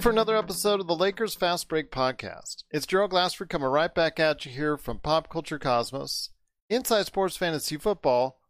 For another episode of the Lakers Fast Break Podcast. It's Gerald Glassford coming right back at you here from Pop Culture Cosmos, Inside Sports Fantasy Football,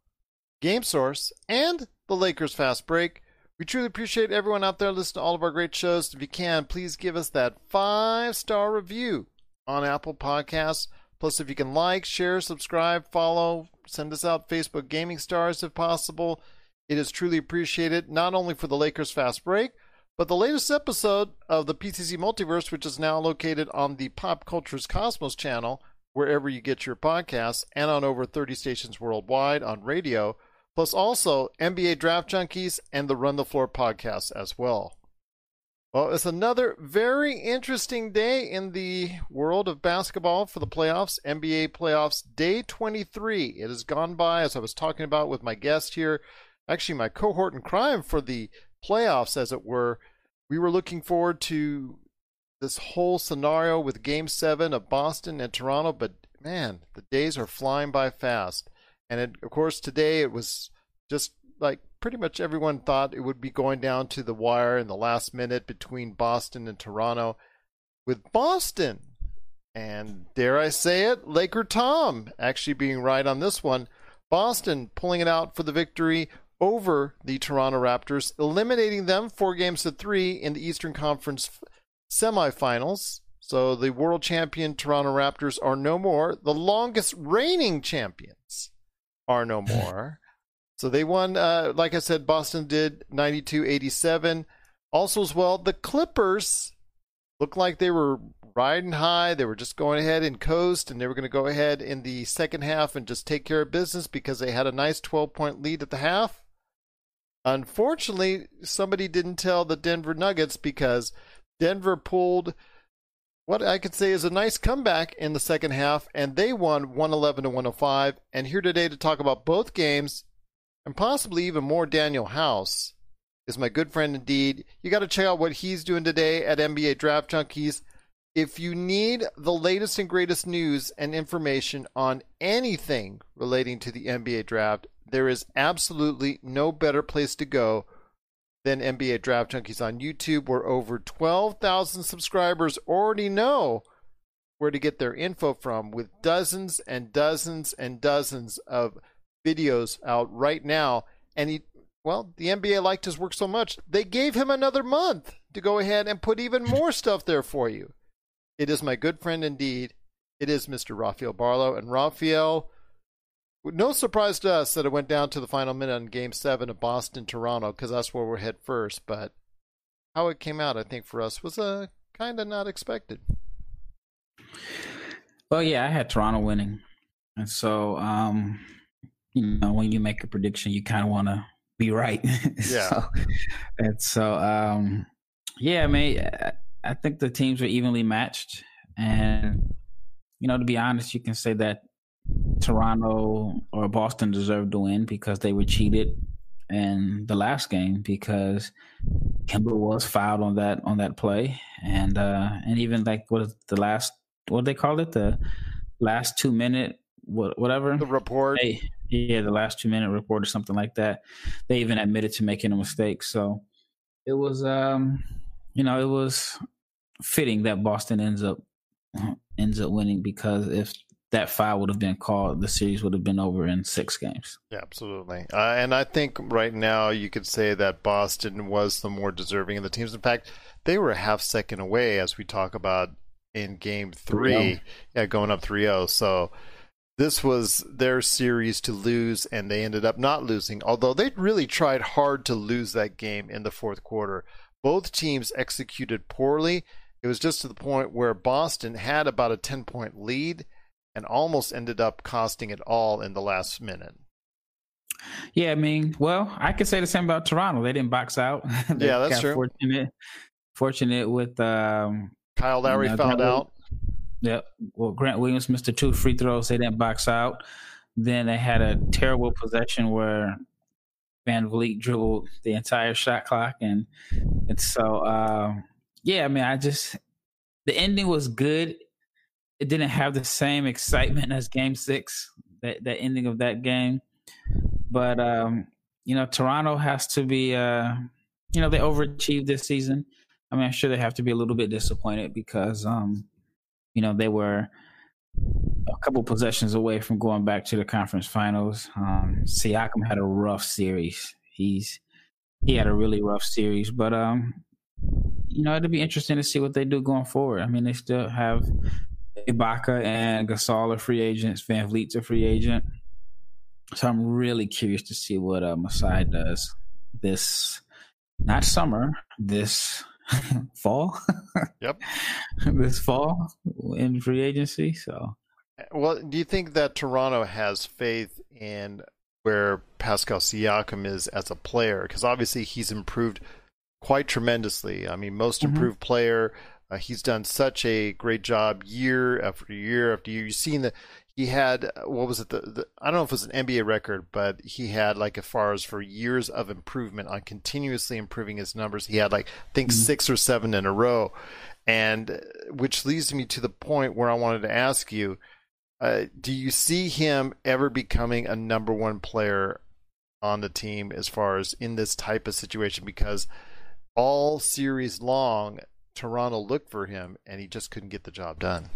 Game Source, and the Lakers Fast Break. We truly appreciate everyone out there listening to all of our great shows. If you can, please give us that five star review on Apple Podcasts. Plus, if you can like, share, subscribe, follow, send us out Facebook Gaming Stars if possible. It is truly appreciated, not only for the Lakers Fast Break, but the latest episode of the PCC Multiverse, which is now located on the Pop Cultures Cosmos channel, wherever you get your podcasts, and on over 30 stations worldwide on radio, plus also NBA Draft Junkies and the Run the Floor podcast as well. Well, it's another very interesting day in the world of basketball for the playoffs, NBA playoffs, day 23. It has gone by, as I was talking about with my guest here, actually my cohort in crime for the playoffs, as it were. We were looking forward to this whole scenario with Game 7 of Boston and Toronto, but man, the days are flying by fast. And it, of course, today it was just like pretty much everyone thought it would be going down to the wire in the last minute between Boston and Toronto. With Boston, and dare I say it, Laker Tom actually being right on this one. Boston pulling it out for the victory over the Toronto Raptors, eliminating them four games to three in the Eastern Conference semifinals. So the world champion Toronto Raptors are no more. The longest reigning champions are no more. so they won, uh, like I said, Boston did 92 87. Also, as well, the Clippers looked like they were riding high. They were just going ahead and coast, and they were going to go ahead in the second half and just take care of business because they had a nice 12 point lead at the half. Unfortunately, somebody didn't tell the Denver Nuggets because Denver pulled what I could say is a nice comeback in the second half, and they won 111 to 105. And here today to talk about both games and possibly even more Daniel House is my good friend indeed. You got to check out what he's doing today at NBA Draft Junkies. If you need the latest and greatest news and information on anything relating to the NBA draft, there is absolutely no better place to go than NBA Draft Junkies on YouTube, where over 12,000 subscribers already know where to get their info from, with dozens and dozens and dozens of videos out right now. And he, well, the NBA liked his work so much, they gave him another month to go ahead and put even more stuff there for you. It is my good friend indeed. It is Mr. Rafael Barlow. And Rafael, no surprise to us that it went down to the final minute on Game 7 of Boston Toronto because that's where we're head first. But how it came out, I think, for us was uh, kind of not expected. Well, yeah, I had Toronto winning. And so, um, you know, when you make a prediction, you kind of want to be right. Yeah. so, and so, um, yeah, I mean, I think the teams were evenly matched. And, you know, to be honest, you can say that Toronto or Boston deserved to win because they were cheated in the last game because Kemba was fouled on that on that play. And uh and even like what is the last what they call it? The last two minute what whatever The report. they, yeah, the last two minute report or something like that. They even admitted to making a mistake. So it was, um, you know, it was fitting that Boston ends up ends up winning because if that foul would have been called, the series would have been over in six games. Yeah, absolutely. Uh, and I think right now you could say that Boston was the more deserving of the teams. In fact, they were a half second away as we talk about in game three. 3-0. Yeah, going up 3 0. So this was their series to lose, and they ended up not losing, although they really tried hard to lose that game in the fourth quarter. Both teams executed poorly. It was just to the point where Boston had about a 10 point lead and almost ended up costing it all in the last minute. Yeah, I mean, well, I could say the same about Toronto. They didn't box out. Yeah, that's true. Fortunate, fortunate with um, Kyle Lowry Yeah, fouled that out. Yep. Well, Grant Williams missed the two free throws. They didn't box out. Then they had a terrible possession where VanVleet dribbled the entire shot clock, and and so um, yeah. I mean, I just the ending was good. It didn't have the same excitement as Game Six. That that ending of that game, but um, you know, Toronto has to be. Uh, you know, they overachieved this season. I mean, I'm sure they have to be a little bit disappointed because um, you know, they were a couple possessions away from going back to the conference finals. Um, Siakam had a rough series. He's he had a really rough series, but um, you know, it'll be interesting to see what they do going forward. I mean, they still have Ibaka and Gasol are free agents. VanVleet's a free agent, so I'm really curious to see what uh, Masai does this not summer this fall. Yep. this fall in free agency. So Well, do you think that Toronto has faith in where Pascal Siakam is as a player? Because obviously he's improved quite tremendously. I mean, most Mhm. improved player. Uh, he's done such a great job year after year after year. You've seen that he had uh, what was it? The, the I don't know if it was an NBA record, but he had like as far as for years of improvement on continuously improving his numbers. He had like I think Mhm. six or seven in a row, and uh, which leads me to the point where I wanted to ask you. Uh, do you see him ever becoming a number one player on the team as far as in this type of situation? Because all series long, Toronto looked for him and he just couldn't get the job done.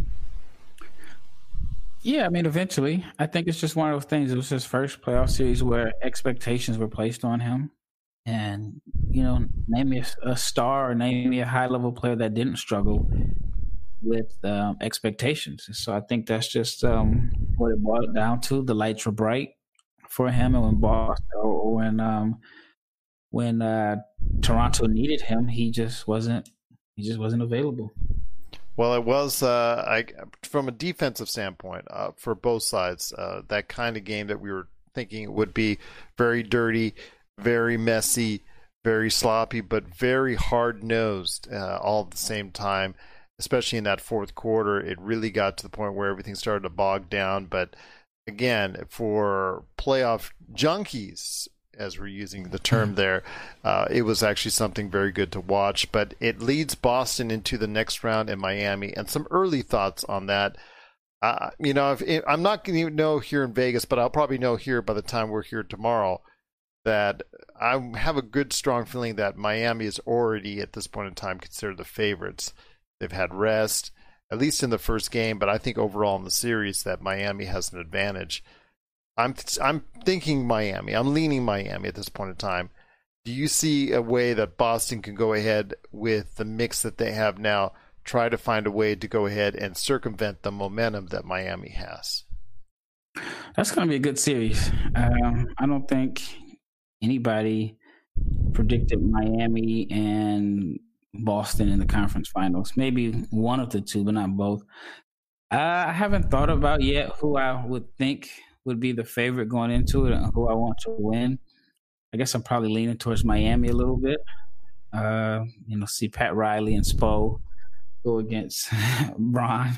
yeah, I mean, eventually, I think it's just one of those things. It was his first playoff series where expectations were placed on him, and you know, name me a, a star or name me a high level player that didn't struggle with um, expectations. So I think that's just um, what it boiled down to. The lights were bright for him, and when Boston or, when um, when uh, Toronto needed him, he just wasn't. He just wasn't available. Well, it was uh, I, from a defensive standpoint uh, for both sides. Uh, that kind of game that we were thinking would be very dirty, very messy, very sloppy, but very hard nosed uh, all at the same time. Especially in that fourth quarter, it really got to the point where everything started to bog down. But again, for playoff junkies, as we're using the term there, uh, it was actually something very good to watch. But it leads Boston into the next round in Miami, and some early thoughts on that. Uh, you know, if, I'm not going to know here in Vegas, but I'll probably know here by the time we're here tomorrow that I have a good, strong feeling that Miami is already at this point in time considered the favorites. They've had rest, at least in the first game, but I think overall in the series that Miami has an advantage. I'm I'm thinking Miami. I'm leaning Miami at this point in time. Do you see a way that Boston can go ahead with the mix that they have now, try to find a way to go ahead and circumvent the momentum that Miami has? That's going to be a good series. Um, I don't think anybody predicted Miami and Boston in the conference finals. Maybe one of the two, but not both. I haven't thought about yet who I would think would be the favorite going into it and who I want to win. I guess I'm probably leaning towards Miami a little bit. Uh, you know, see Pat Riley and Spo go against Braun.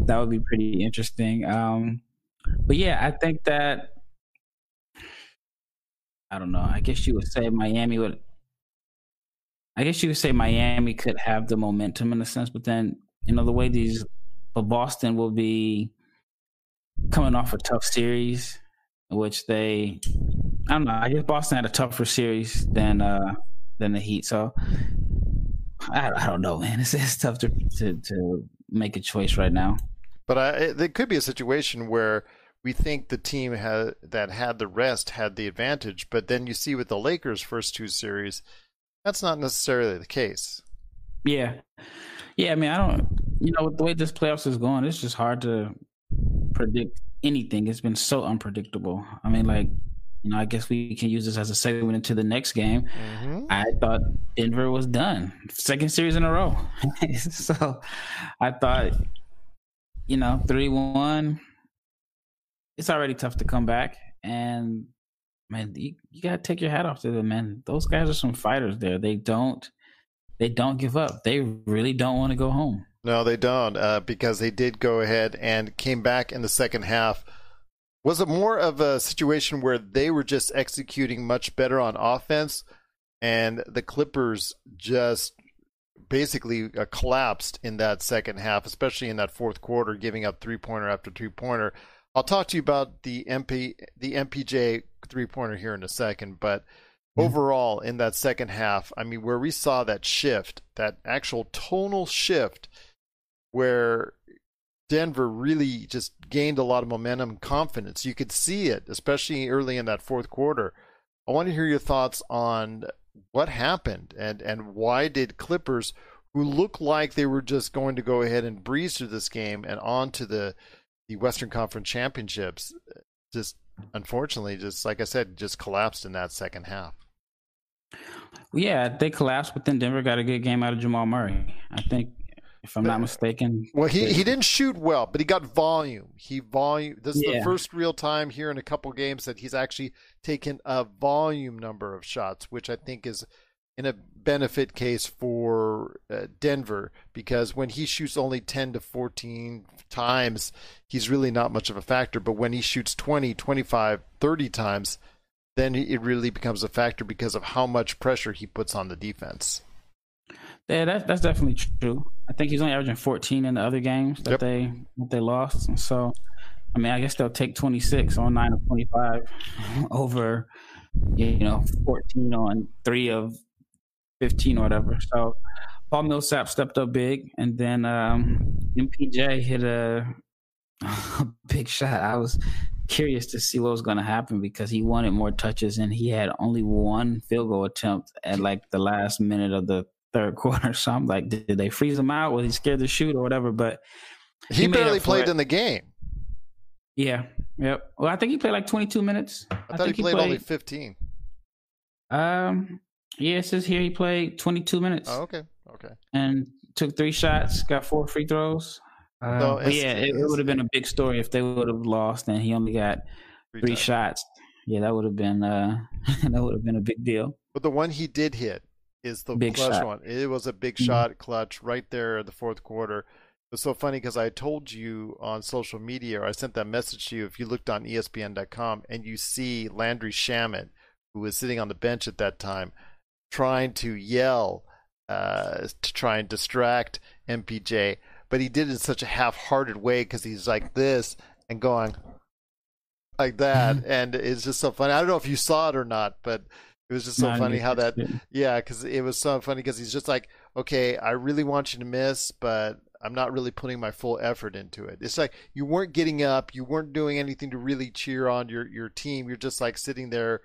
That would be pretty interesting. Um, but yeah, I think that I don't know. I guess you would say Miami would. I guess you would say Miami could have the momentum in a sense, but then you know the way these, but Boston will be coming off a tough series, which they, I don't know. I guess Boston had a tougher series than uh than the Heat, so I, I don't know, man. It's, it's tough to, to to make a choice right now. But I, it, it could be a situation where we think the team had, that had the rest had the advantage, but then you see with the Lakers' first two series, that's not necessarily the case. Yeah, yeah. I mean, I don't. you know, with the way this playoffs is going, it's just hard to predict anything. It's been so unpredictable. I mean, like, you know, I guess we can use this as a segment into the next game. Mm-hmm. I thought Denver was done. Second series in a row. so I thought, you know, 3 1, it's already tough to come back. And, man, you, you got to take your hat off to them, man. Those guys are some fighters there. They don't. They don't give up. They really don't want to go home. No, they don't, uh, because they did go ahead and came back in the second half. Was it more of a situation where they were just executing much better on offense, and the Clippers just basically uh, collapsed in that second half, especially in that fourth quarter, giving up three pointer after three pointer. I'll talk to you about the MP the MPJ three pointer here in a second, but overall in that second half, I mean, where we saw that shift, that actual tonal shift, where Denver really just gained a lot of momentum and confidence. You could see it, especially early in that fourth quarter. I want to hear your thoughts on what happened and, and why did Clippers, who looked like they were just going to go ahead and breeze through this game and on to the, the Western Conference Championships, just unfortunately, just like I said, just collapsed in that second half. Yeah, they collapsed, but then Denver got a good game out of Jamal Murray. I think, if I'm not mistaken. Well, he, he didn't shoot well, but he got volume. He volume. This is Yeah. the first real time here in a couple games that he's actually taken a volume number of shots, which I think is in a benefit case for uh, Denver because when he shoots only 10 to 14 times, he's really not much of a factor. But when he shoots 20, 25, 30 times, then it really becomes a factor because of how much pressure he puts on the defense. Yeah, that's that's definitely true. I think he's only averaging 14 in the other games that Yep. they that they lost. And so, I mean, I guess they'll take 26 on nine of 25 over, you know, 14 on three of 15 or whatever. So, Paul Millsap stepped up big, and then um, MPJ hit a, a big shot. I was curious to see what was going to happen because he wanted more touches, and he had only one field goal attempt at like the last minute of the third quarter. So I'm like, did, they freeze him out? Was he scared to shoot or whatever? But He, He barely played it. in the game. yeah, yep. Well, I think he played like 22 minutes. I, thought he think played, only 15. Um, yeah, it says here he played 22 minutes Oh, okay. Okay. and took three shots, got four free throws. Uh, No, yeah, it, it would have been a big story if they would have lost and he only got three times. shots. Yeah, that would have been uh, that would have been a big deal. But the one he did hit is the Big clutch shot. one. It was a big Mhm. shot, clutch, right there in the fourth quarter. It was so funny because I told you on social media, or I sent that message to you. If you looked on ESPN.com and you see Landry Shamet, who was sitting on the bench at that time, trying to yell uh, to try and distract MPJ, but he did it in such a half-hearted way because he's like this and going like that, and it's just so funny. I don't know if you saw it or not, but it was just so funny how that yeah, because it was so funny because he's just like, okay, I really want you to miss, but I'm not really putting my full effort into it. It's like you weren't getting up, you weren't doing anything to really cheer on your your team. You're just like sitting there,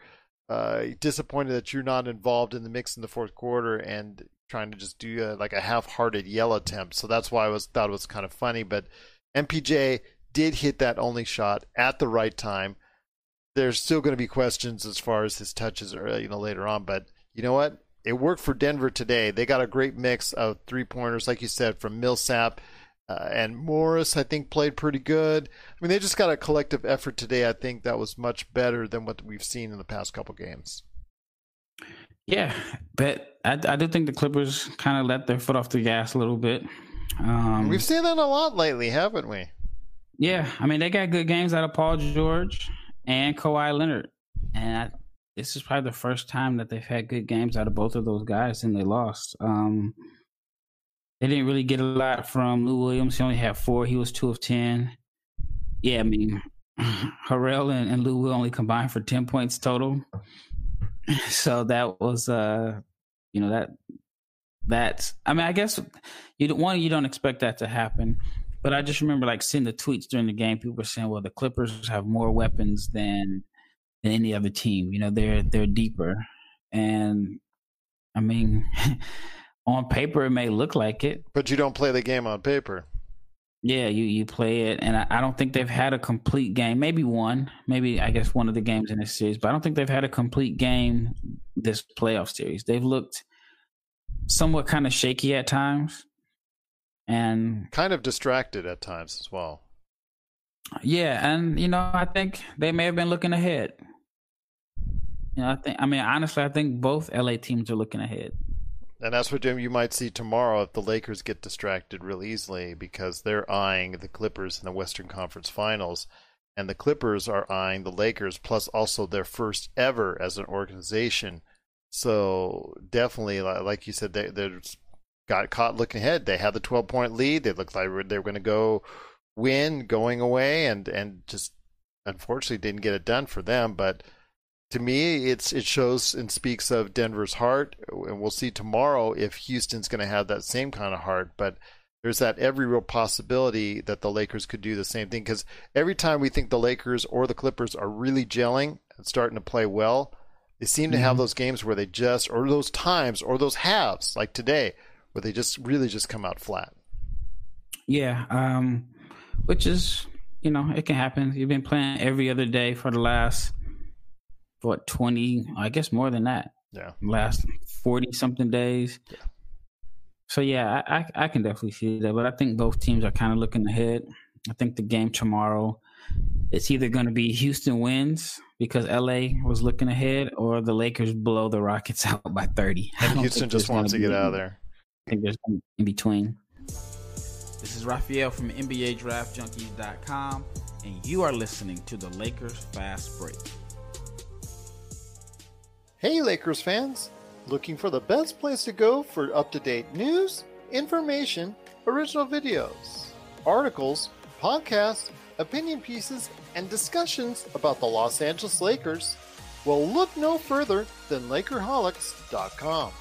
uh, disappointed that you're not involved in the mix in the fourth quarter and trying to just do a, like a half-hearted yell attempt. So that's why I was thought it was kind of funny. But MPJ did hit that only shot at the right time there's still going to be questions as far as his touches or you know later on but you know what? It worked for denver today. They got a great mix of three pointers like you said from millsap uh, and morris i think played pretty good. I mean they just got a collective effort today. I think that was much better than what we've seen in the past couple games. Yeah, but I, I do think the Clippers kind of let their foot off the gas a little bit. Um, we've seen that a lot lately haven't we? Yeah, I mean they got good games out of Paul George and Kawhi Leonard, and I, this is probably the first time that they've had good games out of both of those guys, and they lost. Um, they didn't really get a lot from Lou Williams. He only had four. He was two of ten. Yeah, I mean, Harrell and, and Lou Will only combined for ten points total. So that was, uh, you know, that that's. I mean, I guess you one you don't expect that to happen. But I just remember like seeing the tweets during the game. People were saying, "Well, the Clippers have more weapons than than any other team. You know, they're they're deeper." And I mean, on paper it may look like it. But you don't play the game on paper. Yeah, you you play it, and I, I don't think they've had a complete game. Maybe one, maybe I guess one of the games in this series, but I don't think they've had a complete game this playoff series. They've looked somewhat kind of shaky at times, and Kind of distracted at times as well. yeah, and you know I think they may have been looking ahead. You know, I think I mean honestly, I think both LA teams are looking ahead. And that's what you might see tomorrow if the Lakers get distracted real easily because they're eyeing the Clippers in the Western Conference Finals, and the Clippers are eyeing the Lakers, plus also their first ever as an organization. So definitely, like you said, they they got caught looking ahead. They had the twelve point lead. They looked like they were going to go win going away, and and just unfortunately didn't get it done for them. But to me, it's it shows and speaks of Denver's heart, and we'll see tomorrow if Houston's going to have that same kind of heart. But there's that every real possibility that the Lakers could do the same thing because every time we think the Lakers or the Clippers are really gelling and starting to play well, they seem to have mm-hmm. those games where they just or those times or those halves like today where they just really just come out flat. Yeah, um, which is you know it can happen. You've been playing every other day for the last what twenty? I guess more than that. Yeah. last forty something days. Yeah. So yeah, I, I I can definitely see that, but I think both teams are kind of looking ahead. I think the game tomorrow, it's either going to be Houston wins because LA was looking ahead, or the Lakers blow the Rockets out by thirty. And Houston just wants to get out of there. I think there's in between. This is Raphael from NBA Draft Junkies.com, and you are listening to the Lakers Fast Break. Hey, Lakers fans! Looking for the best place to go for up to date news, information, original videos, articles, podcasts, opinion pieces, and discussions about the Los Angeles Lakers? Well, look no further than Lakerholics.com.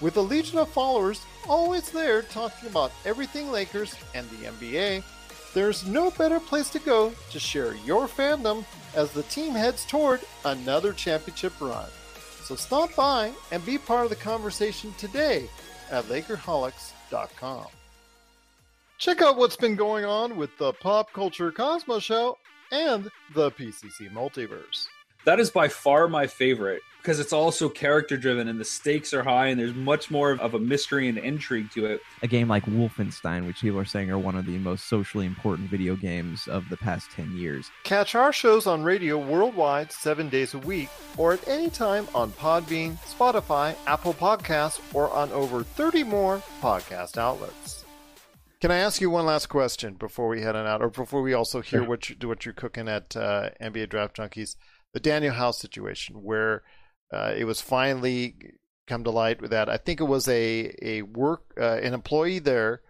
With a legion of followers always there talking about everything Lakers and the NBA, there's no better place to go to share your fandom as the team heads toward another championship run. So stop by and be part of the conversation today at Lakerholics.com. Check out what's been going on with the Pop Culture Cosmos Show and the PCC Multiverse. That is by far my favorite because it's also character driven and the stakes are high and there's much more of a mystery and intrigue to it. a game like Wolfenstein, which people are saying are one of the most socially important video games of the past 10 years. Catch our shows on radio worldwide seven days a week or at any time on Podbean, Spotify, Apple Podcasts, or on over 30 more podcast outlets. Can I ask you one last question before we head on out, or before we also hear what you what you're cooking at uh, NBA Draft Junkies? The Danuel House situation, where uh, it was finally come to light with that. I think it was a a work uh, an employee there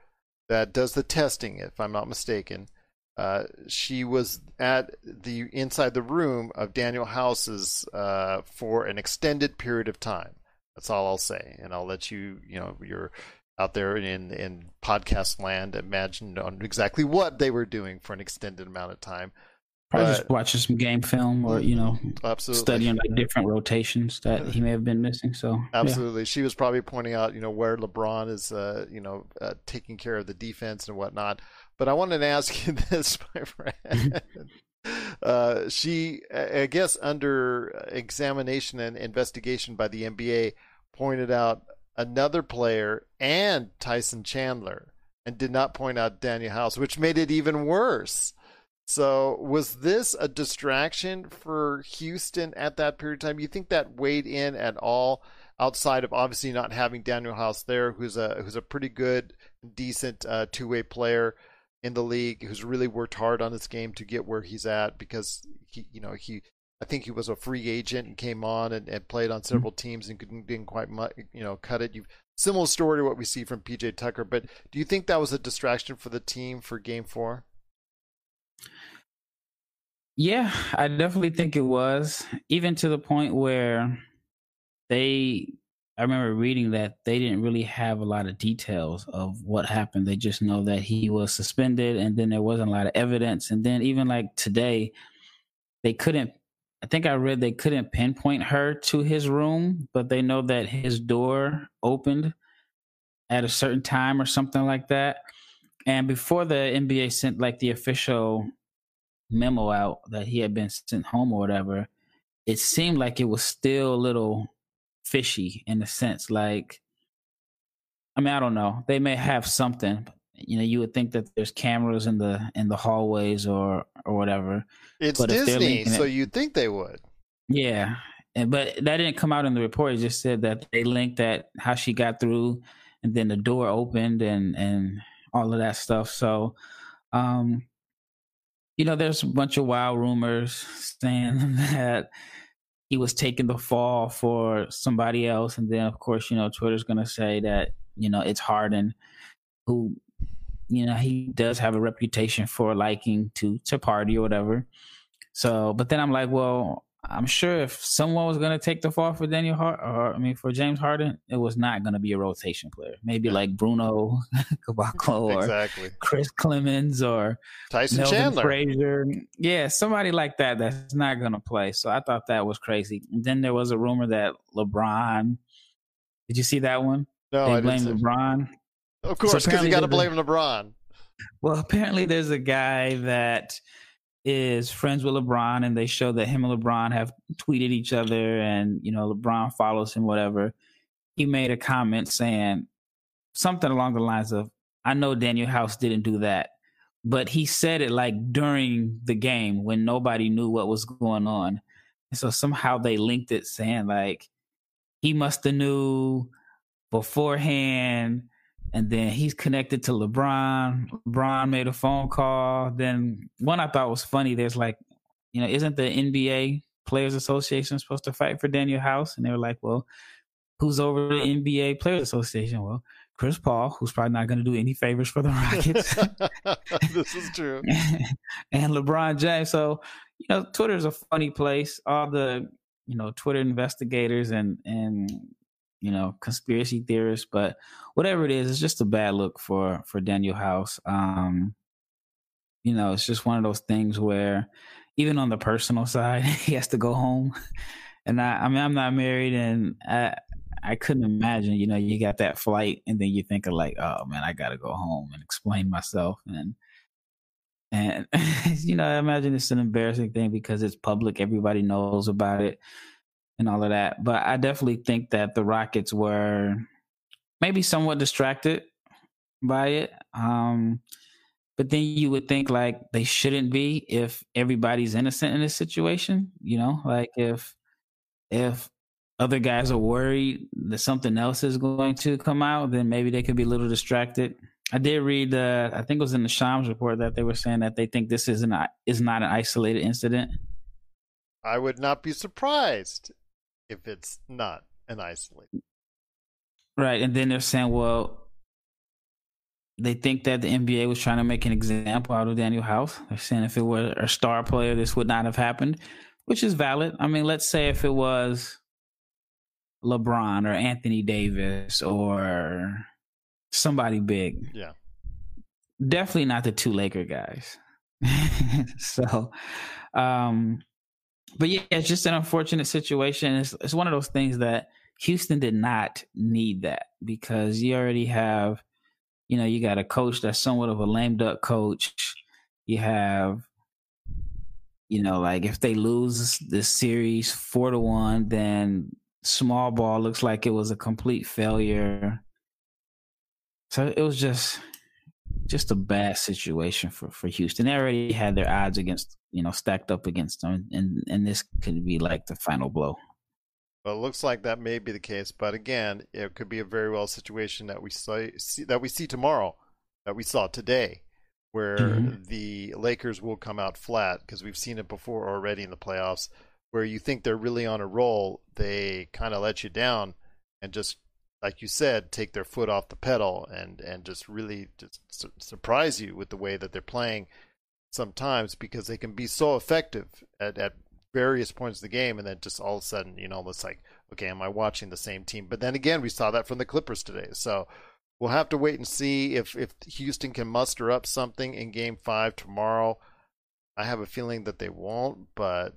that does the testing, if I'm not mistaken. Uh, she was at the inside the room of Danuel House's uh, for an extended period of time. That's all I'll say, and I'll let you, you know, you're out there in in podcast land, imagine on exactly what they were doing for an extended amount of time. Probably But- just watching some game film or you know Absolutely, studying like different rotations that he may have been missing. So yeah. Absolutely. She was probably pointing out, you know, where LeBron is, uh, you know, uh, taking care of the defense and whatnot. But I wanted to ask you this, my friend. uh, she, I guess, under examination and investigation by the NBA, pointed out another player and Tyson Chandler, and did not point out Danuel House, which made it even worse. So, was this a distraction for Houston at that period of time? You think that weighed in at all, outside of obviously not having Danuel House there, who's a who's a pretty good, decent uh, two way player in the league, who's really worked hard on his game to get where he's at because he, you know, he. I think he was a free agent and came on and, and played on several teams and didn't quite mu- you know cut it. You similar story to what we see from PJ Tucker, but do you think that was a distraction for the team for Game Four? Yeah, I definitely think it was. Even to the point where they I remember reading that they didn't really have a lot of details of what happened. They just know that he was suspended and then there wasn't a lot of evidence. And then even like today, they couldn't I think I read they couldn't pinpoint her to his room, but they know that his door opened at a certain time or something like that. And before the NBA sent like the official memo out that he had been sent home or whatever, it seemed like it was still a little fishy in a sense. Like, I mean, I don't know. They may have something. You know, you would think that there's cameras in the in the hallways or or whatever. It's But Disney, linking so you'd think they would. Yeah, and but that didn't come out in the report. It just said that they linked that how she got through, and then the door opened and and all of that stuff. So, um, you know, there's a bunch of wild rumors saying that he was taking the fall for somebody else, and then of course, you know, Twitter's gonna say that you know it's Harden, who, you know, he does have a reputation for liking to to party or whatever. So, but then I'm like, well, I'm sure if someone was going to take the fall for Daniel Hart, or I mean for James Harden, it was not going to be a rotation player. Maybe like Bruno Caboclo or Exactly. Chris Clemons or Tyson Melvin Chandler. Frazier. Yeah, somebody like that that's not going to play. So I thought that was crazy. And then there was a rumor that LeBron. Did you see that one? No, they I blame. LeBron. Of course, because you got to blame LeBron. Well, apparently there's a guy that is friends with LeBron, and they show that him and LeBron have tweeted each other, and you know LeBron follows him, whatever. He made a comment saying something along the lines of, "I know Danuel House didn't do that." But he said it like during the game when nobody knew what was going on. And so somehow they linked it saying like he must have knew beforehand and then he's connected to LeBron. LeBron made a phone call. Then one I thought was funny. There's like, you know, isn't the NBA Players Association supposed to fight for Danuel House? And they were like, well, who's over the NBA Players Association? Well, Chris Paul, who's probably not going to do any favors for the Rockets, this is true. and LeBron James. So, you know, Twitter's a funny place. All the, you know, Twitter investigators and and you know conspiracy theorists, but whatever it is, it's just a bad look for for Danuel House. Um, you know, it's just one of those things where even on the personal side, he has to go home. And I, I mean, I'm not married, and I, I couldn't imagine. You know, you got that flight, and then you think of like, oh man, I got to go home and explain myself, and and you know, I imagine it's an embarrassing thing because it's public, everybody knows about it, and all of that. But I definitely think that the Rockets were maybe somewhat distracted by it. Um, but then you would think like they shouldn't be if everybody's innocent in this situation. You know, like if if other guys are worried that something else is going to come out, then maybe they could be a little distracted. I did read, uh, I think it was in the Shams report that they were saying that they think this is an is not an isolated incident. I would not be surprised if it's not an isolate. Right, and then they're saying, well, they think that the NBA was trying to make an example out of Danuel House. They're saying if it were a star player, this would not have happened, which is valid. I mean, let's say if it was LeBron or Anthony Davis or somebody big. Yeah. Definitely not the two Laker guys. so, um, but yeah, it's just an unfortunate situation. It's, it's one of those things that Houston did not need that because you already have, you know, you got a coach that's somewhat of a lame duck coach. You have, you know, like if they lose this series four to one, then small ball looks like it was a complete failure. So it was just just a bad situation for, for Houston. They already had their odds against, you know, stacked up against them, and and this could be like the final blow. Well, it looks like that may be the case, but again, it could be a very well situation that we see, see that we see tomorrow, that we saw today, where Mhm. the Lakers will come out flat because we've seen it before already in the playoffs, where you think they're really on a roll, they kind of let you down, and just like you said, take their foot off the pedal and and just really just su- surprise you with the way that they're playing sometimes because they can be so effective at, at various points of the game and then just all of a sudden you know it's like okay am i watching the same team? But then again we saw that from the clippers today. So we'll have to wait and see if if houston can muster up something in game five tomorrow. I have a feeling that they won't but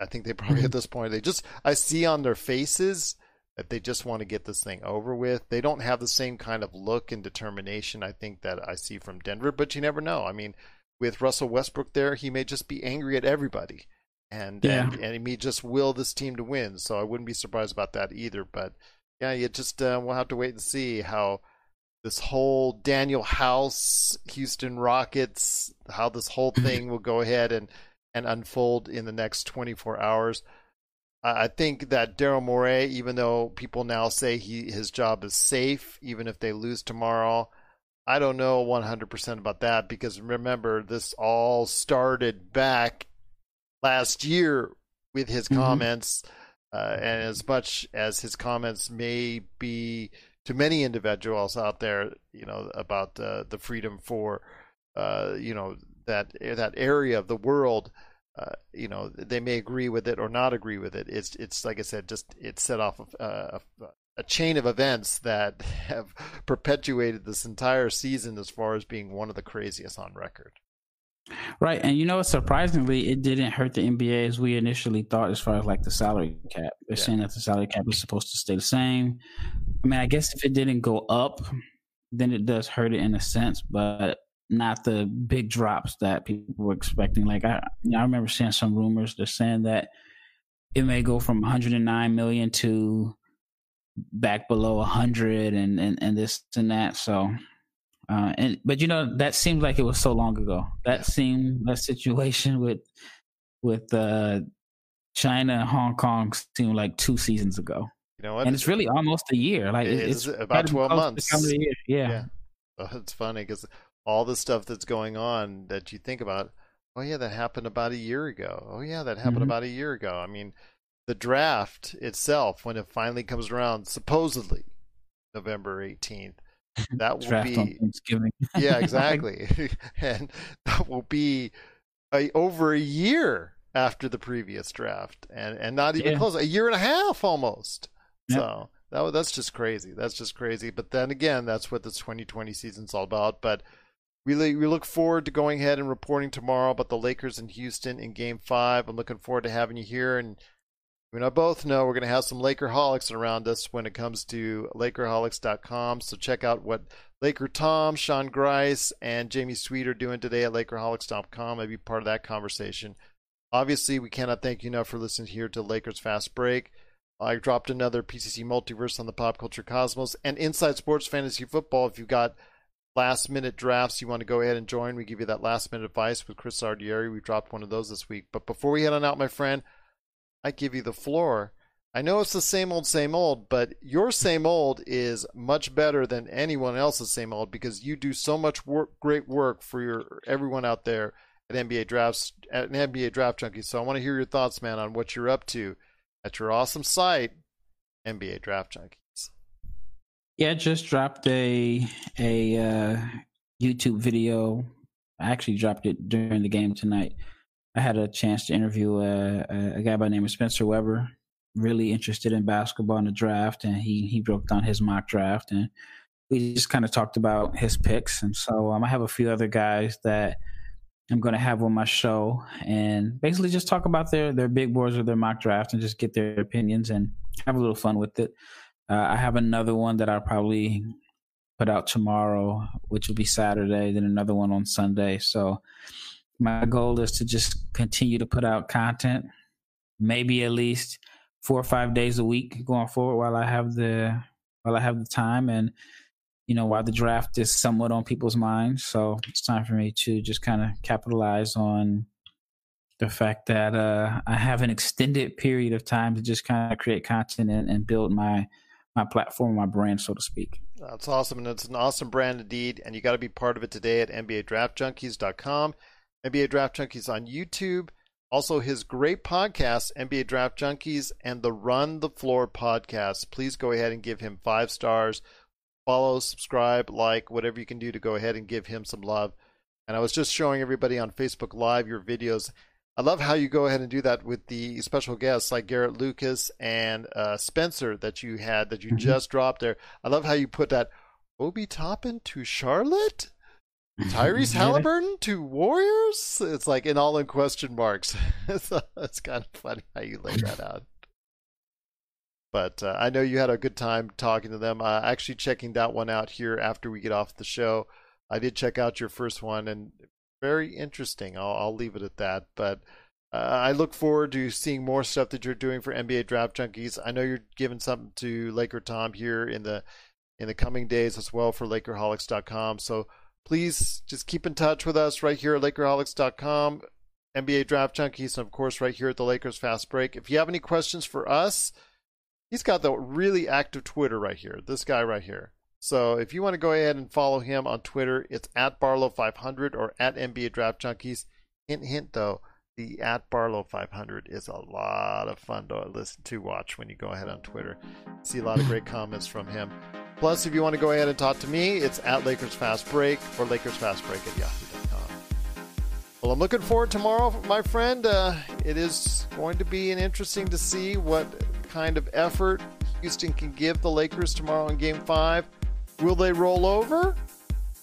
i think they probably at mm-hmm. this point they just i see on their faces that they just want to get this thing over with. They don't have the same kind of look and determination I think that I see from Denver, but you never know. I mean, with Russell Westbrook there, he may just be angry at everybody. And, Yeah. and and he may just will this team to win. So I wouldn't be surprised about that either. But yeah, you just uh, we'll have to wait and see how this whole Danuel House, Houston Rockets, how this whole thing will go ahead and and unfold in the next 24 hours. I think that Daryl Morey, even though people now say he his job is safe, even if they lose tomorrow, I don't know 100% about that because remember this all started back last year with his Mhm. comments, uh, and as much as his comments may be to many individuals out there, you know, about uh, the freedom for, uh, you know, that that area of the world, uh, you know, they may agree with it or not agree with it. It's it's like I said, just it set off a, a, a chain of events that have perpetuated this entire season as far as being one of the craziest on record. Right, and you know, surprisingly, it didn't hurt the NBA as we initially thought, as far as like the salary cap. They're Yeah. saying that the salary cap is supposed to stay the same. I mean, I guess if it didn't go up, then it does hurt it in a sense, but not the big drops that people were expecting. Like I, I remember seeing some rumors. They're saying that it may go from 109 million to back below 100, and and and this and that. So uh, and but you know that seems like it was so long ago. That seemed that situation with with uh, China and Hong Kong seemed like two seasons ago, You know what? and it's really almost a year. Like It it- is about 12 months. coming a year. Yeah. Yeah. Oh, it's funny because all the stuff that's going on that you think about, oh yeah, that happened about a year ago. Oh yeah, that happened Mhm. about a year ago. I mean, the draft itself, when it finally comes around, supposedly November eighteenth, that will be Thanksgiving. yeah, exactly, and that will be a, over a year after the previous draft, and and not even Yeah. close, a year and a half almost. So that that's just crazy. That's just crazy. But then again, that's what this 2020 season's all about. But we we look forward to going ahead and reporting tomorrow about the Lakers in Houston in Game Five. I'm looking forward to having you here and. We know both know we're going to have some Lakerholics around us when it comes to Lakerholics.com. So check out what Laker Tom, Sean Grice, and Jamie Sweet are doing today at Lakerholics.com. Maybe part of that conversation. Obviously, we cannot thank you enough for listening here to Lakers Fast Break. I dropped another PCC Multiverse on the Pop Culture Cosmos and Inside Sports Fantasy Football. If you've got last minute drafts you want to go ahead and join, we give you that last minute advice with Chris Sardieri. We dropped one of those this week. But before we head on out, my friend, I give you the floor. I know it's the same old, same old, but your same old is much better than anyone else's same old because you do so much work, great work for your everyone out there at NBA drafts at NBA Draft Junkie. So I want to hear your thoughts, man, on what you're up to at your awesome site, NBA Draft Junkies. Yeah, just dropped a a uh, YouTube video. I actually dropped it during the game tonight. I had a chance to interview a, a, a guy by the name of Spencer Weber, really interested in basketball and the draft, and he he broke down his mock draft, and we just kind of talked about his picks. And so um, I have a few other guys that I'm going to have on my show, and basically just talk about their their big boards or their mock draft, and just get their opinions and have a little fun with it. Uh, I have another one that I'll probably put out tomorrow, which will be Saturday, then another one on Sunday. So my goal is to just continue to put out content, maybe at least four or five days a week going forward while I have the while I have the time and you know while the draft is somewhat on people's minds. So it's time for me to just kind of capitalize on the fact that uh, I have an extended period of time to just kind of create content and, and build my my platform, my brand, so to speak. That's awesome, and it's an awesome brand indeed. And you got to be part of it today at NBADraftJunkies.com. NBA Draft Junkies on YouTube. Also, his great podcast, NBA Draft Junkies, and the Run the Floor podcast. Please go ahead and give him five stars. Follow, subscribe, like, whatever you can do to go ahead and give him some love. And I was just showing everybody on Facebook Live your videos. I love how you go ahead and do that with the special guests like Garrett Lucas and uh, Spencer that you had that you Mhm. just dropped there. I love how you put that Obi Toppin to Charlotte, Tyrese. Halliburton to Warriors. It's like in all in question marks. so it's kind of funny how you lay that out. But uh, I know you had a good time talking to them. Uh, actually, checking that one out here after we get off the show. I did check out your first one and very interesting. I'll, I'll leave it at that. But uh, I look forward to seeing more stuff that you're doing for NBA Draft Junkies. I know you're giving something to Laker Tom here in the in the coming days as well for Lakerholics.com. So please just keep in touch with us right here at Lakerholics.com, NBA Draft Junkies, and of course right here at the Lakers Fast Break. If you have any questions for us, he's got the really active Twitter right here. This guy right here. So if you want to go ahead and follow him on Twitter, it's at Barlow500 or at NBA Draft Junkies. Hint, hint though, the at Barlow 500 is a lot of fun to listen to, watch when you go ahead on Twitter. See a lot of great comments from him. Plus, if you want to go ahead and talk to me, it's at Lakers Fast Break or Lakers Fast Break at yahoo.com. Well, I'm looking forward tomorrow, my friend. Uh, it is going to be an interesting to see what kind of effort Houston can give the Lakers tomorrow in Game Five. Will they roll over,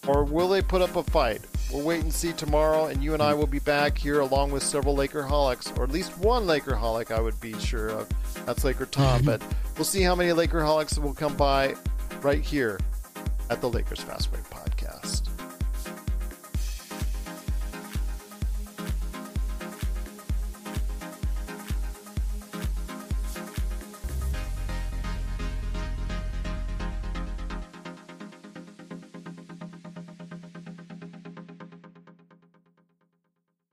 or will they put up a fight? We'll wait and see tomorrow, and you and I will be back here along with several Lakerholics, or at least one Lakerholic, I would be sure of. That's Laker Tom, mm-hmm. but we'll see how many Lakerholics will come by right here at the Lakers Fast Break Podcast.